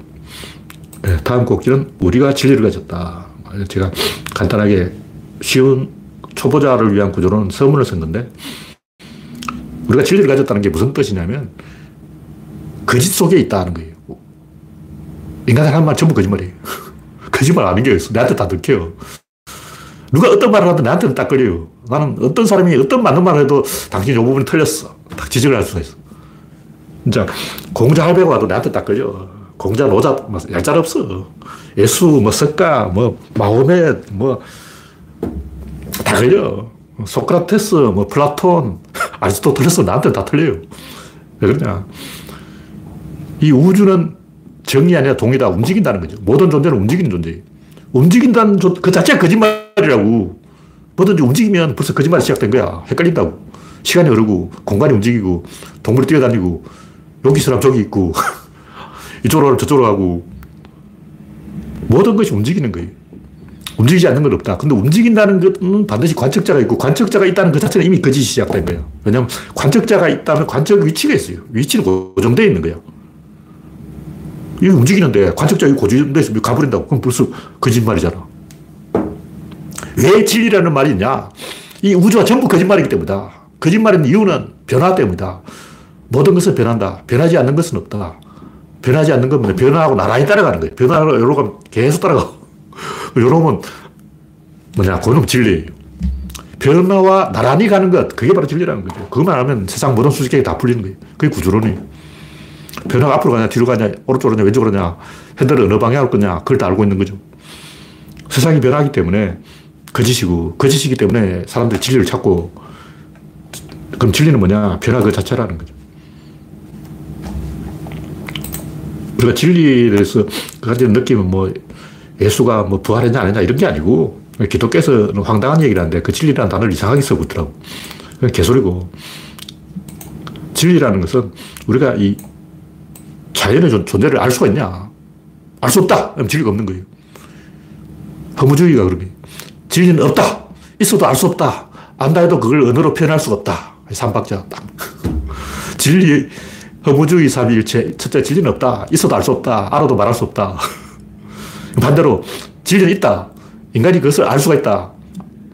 네, 다음 곡지는 우리가 진리를 가졌다. 제가 간단하게 쉬운 초보자를 위한 구조로는 서문을 썼는데 우리가 진리를 가졌다는 게 무슨 뜻이냐면 거짓 속에 있다는 거예요. 하는 말 전부 거짓말이에요. 거짓말 아닌 게 있어. 내한테 다 들켜요. 누가 어떤 말을 하든 나한테는 딱 걸려요. 나는 어떤 사람이 어떤 맞는 말을 해도 당신 이 부분이 틀렸어. 딱 지적을 할 수가 있어. 진짜 공자 할배가 와도 나한테 딱 걸려. 공자, 노자, 뭐 얄짤 없어. 예수, 뭐 석가, 뭐 마호멧, 뭐 다 틀려. 소크라테스, 뭐 플라톤, 아리스토텔레스 나한테 다 틀려요. 왜 그러냐. 이 우주는 정이 아니라 동이다. 움직인다는 거죠. 모든 존재는 움직이는 존재예요. 움직인다는 존, 그 자체가 거짓말이라고. 뭐든지 움직이면 벌써 거짓말이 시작된 거야. 헷갈린다고. 시간이 흐르고, 공간이 움직이고, 동물이 뛰어다니고, 여기 사람 저기 있고, 이쪽으로 가면 저쪽으로 가고, 모든 것이 움직이는 거예요. 움직이지 않는 건 없다. 근데 움직인다는 것은 반드시 관측자가 있고, 관측자가 있다는 그 자체는 이미 거짓이 시작된 거예요. 왜냐하면 관측자가 있다면 관측 위치가 있어요. 위치는 고정되어 있는 거예요. 이 움직이는데 관측자가 고정돼서 가버린다고. 그럼 벌써 거짓말이잖아. 왜 진리라는 말이 있냐? 이 우주가 전부 거짓말이기 때문이다. 거짓말인 이유는 변화 때문이다. 모든 것은 변한다. 변하지 않는 것은 없다. 변하지 않는 건 변화하고 나란히 따라가는 거예요. 변화를 여러 가 계속 따라가. 요러면 뭐냐, 그놈 진리예요. 변화와 나란히 가는 것, 그게 바로 진리라는 거죠. 그것만 알면 세상 모든 수직계가 다 풀리는 거예요. 그게 구조론이에요. 변화가 앞으로 가냐, 뒤로 가냐, 오른쪽으로 가냐, 왼쪽으로 가냐, 핸들을 어느 방향으로 끄냐, 그걸 다 알고 있는 거죠. 세상이 변하기 때문에 거짓이고, 거짓이기 때문에 사람들이 진리를 찾고, 그럼 진리는 뭐냐? 변화 그 자체라는 거죠. 우리가 진리에 대해서 가지는 느낌은 뭐, 예수가 뭐 부활했냐 안 했냐 이런 게 아니고, 기독교에서는 황당한 얘기를 하는데 그 진리라는 단어를 이상하게. 그건 개소리고. 진리라는 것은 우리가 이 자연의 존재를 알 수가 있냐? 알 수 없다. 그럼 진리가 없는 거예요. 허무주의가 그러면 진리는 없다. 있어도 알 수 없다. 안다 해도 그걸 언어로 표현할 수가 없다. 삼박자 딱. 진리, 허무주의 삼일체. 첫째, 진리는 없다. 있어도 알 수 없다. 알아도 말할 수 없다. 반대로, 진리는 있다. 인간이 그것을 알 수가 있다.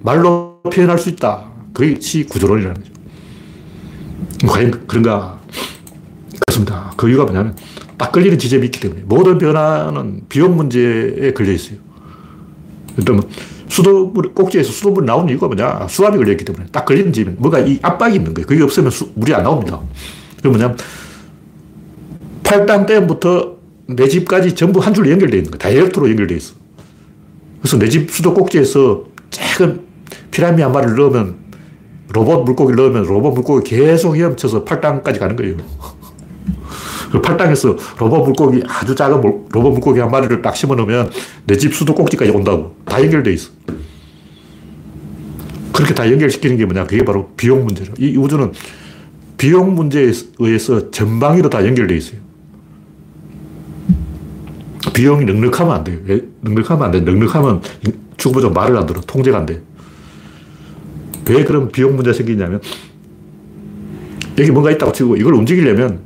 말로 표현할 수 있다. 그것이 구조론이라는 거죠. 과연 그런가? 그렇습니다. 그 이유가 뭐냐면, 딱 걸리는 지점이 있기 때문에 모든 변화는 비용 문제에 걸려 있어요. 그러면 수돗물, 꼭지에서 수돗물이 나오는 이유가 뭐냐? 수압이 걸려있기 때문에 딱 걸리는 지점에 뭐가 이 압박이 있는 거예요. 그게 없으면 수, 물이 안 나옵니다. 그 뭐냐면 팔당 댐부터 내 집까지 전부 한 줄로 연결되어 있는 거예요. 다이렉트로 연결되어 있어. 그래서 내 집 수도 꼭지에서 작은 피라미 한 마리를 넣으면 로봇 물고기를 넣으면 로봇 물고기 계속 헤엄쳐서 팔당까지 가는 거예요. 그 팔당에서 로봇 물고기, 아주 작은 로봇 물고기 한 마리를 딱 심어 놓으면 내 집 수도 꼭지까지 온다고. 다 연결돼 있어. 그렇게 다 연결시키는 게 뭐냐. 그게 바로 비용 문제죠. 이 우주는 비용 문제에 의해서 전방위로 다 연결돼 있어요. 비용이 넉넉하면 안 돼요. 왜? 넉넉하면 안 돼. 넉넉하면 축구부장 말을 안 들어. 통제가 안 돼. 왜 그런 비용 문제가 생기냐면 여기 뭔가 있다고 치고 이걸 움직이려면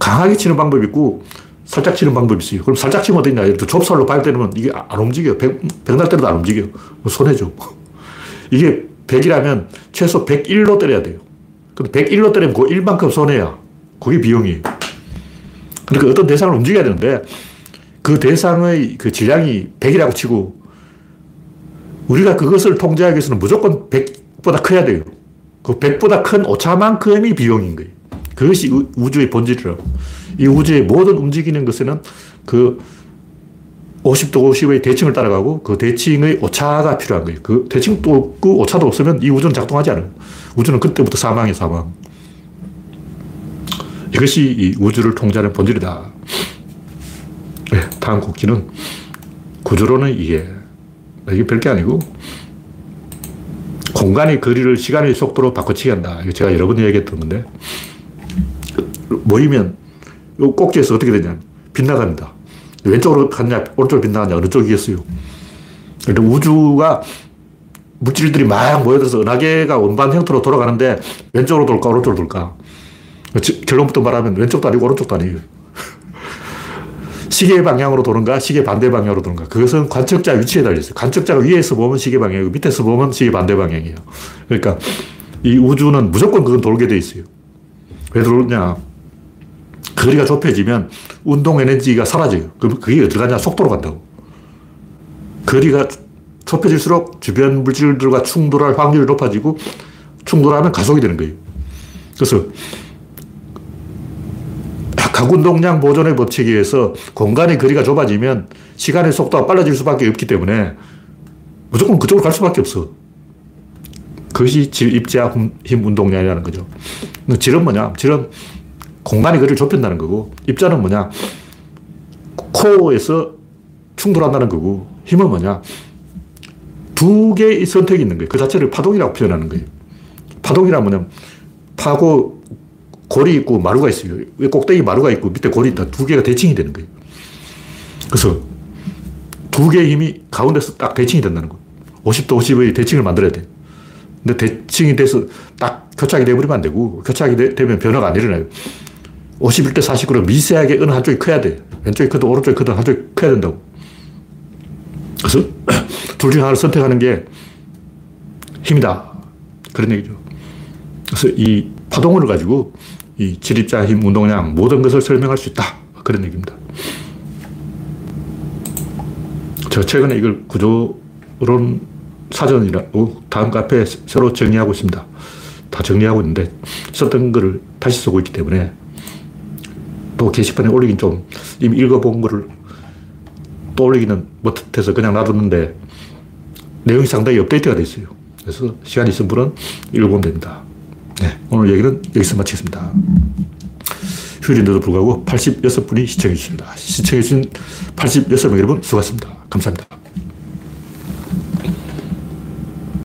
강하게 치는 방법이 있고 살짝 치는 방법이 있어요. 그럼 살짝 치면 어디냐. 예를 들어 좁쌀로 발 때리면 이게 안 움직여. 백, 백날 때려도 안 움직여. 뭐 손해죠. 이게 100이라면 최소 101로 때려야 돼요. 근데 101로 때리면 그 1만큼 손해야. 그게 비용이에요. 그러니까 어떤 대상을 움직여야 되는데 그 대상의 그 질량이 100이라고 치고 우리가 그것을 통제하기 위해서는 무조건 100보다 커야 돼요. 그 100보다 큰 오차만큼이 비용인 거예요. 그것이 우주의 본질이라고. 이 우주의 모든 움직이는 것에는 그 50도 50의 대칭을 따라가고 그 대칭의 오차가 필요한 거예요. 그 대칭도 없고 오차도 없으면 이 우주는 작동하지 않아요. 우주는 그때부터 사망이 사망. 이것이 이 우주를 통제하는 본질이다. 네, 다음 국기는 구조로는 이게 이게 별게 아니고 공간의 거리를 시간의 속도로 바꿔치기 한다. 이거 제가 여러 번 얘기했던 건데 모이면 꼭지에서 어떻게 되냐 빗나갑니다. 왼쪽으로 갔냐 오른쪽으로 빗나갔냐 어느 쪽이겠어요. 그러니까 우주가 물질들이 막 모여들어서 은하계가 원반 형태로 돌아가는데 왼쪽으로 돌까 오른쪽으로 돌까 결론부터 말하면 왼쪽도 아니고 오른쪽도 아니에요. 시계 방향으로 도는가, 시계 반대 방향으로 도는가. 그것은 관측자 위치에 달려있어요. 관측자가 위에서 보면 시계 방향이고 밑에서 보면 시계 반대 방향이에요. 그러니까 이 우주는 무조건 그건 돌게 돼 있어요. 왜 돌냐? 거리가 좁혀지면 운동 에너지가 사라져요. 그럼 그게 어디 가냐? 속도로 간다고. 거리가 좁혀질수록 주변 물질들과 충돌할 확률이 높아지고 충돌하면 가속이 되는 거예요. 그래서 가운동량 보존의 법칙에 의해서 공간의 거리가 좁아지면 시간의 속도가 빨라질 수밖에 없기 때문에 무조건 그쪽으로 갈 수밖에 없어. 그것이 질 입자 힘 운동량이라는 거죠. 질은 뭐냐? 질은 공간의 거리를 좁힌다는 거고, 입자는 뭐냐? 코어에서 충돌한다는 거고, 힘은 뭐냐? 두 개의 선택이 있는 거예요. 그 자체를 파동이라고 표현하는 거예요. 파동이란 뭐냐면, 파고 골이 있고 마루가 있어요. 왜 꼭대기 마루가 있고 밑에 골이 있다. 두 개가 대칭이 되는 거예요. 그래서 두 개의 힘이 가운데서 딱 대칭이 된다는 거예요. 50도 50의 대칭을 만들어야 돼. 근데 대칭이 돼서 딱 교착이 돼버리면 안 되고, 교착이 되, 되면 변화가 안 일어나요. 51대 49로 미세하게 어느 한쪽이 커야 돼. 왼쪽이 크든 오른쪽이 크든 한쪽이 커야 된다고. 그래서 둘 중 하나를 선택하는 게 힘이다. 그런 얘기죠. 그래서 이 파동을 가지고 이 질입자 힘 운동량 모든 것을 설명할 수 있다. 그런 얘기입니다. 제가 최근에 이걸 구조론 사전이라고 다음 카페에 새로 정리하고 있습니다. 다 정리하고 있는데 썼던 거를 다시 쓰고 있기 때문에 또 게시판에 올리긴 좀 이미 읽어본 거를 또 올리기는 못해서 그냥 놔뒀는데 내용이 상당히 업데이트가 돼 있어요. 그래서 시간 있으 분은 읽어보면 됩니다. 네, 오늘 얘기는 여기서 마치겠습니다. 휴일인데도 불구하고 86분이 시청해 주십니다. 시청해 주신 86명 여러분 수고하셨습니다. 감사합니다.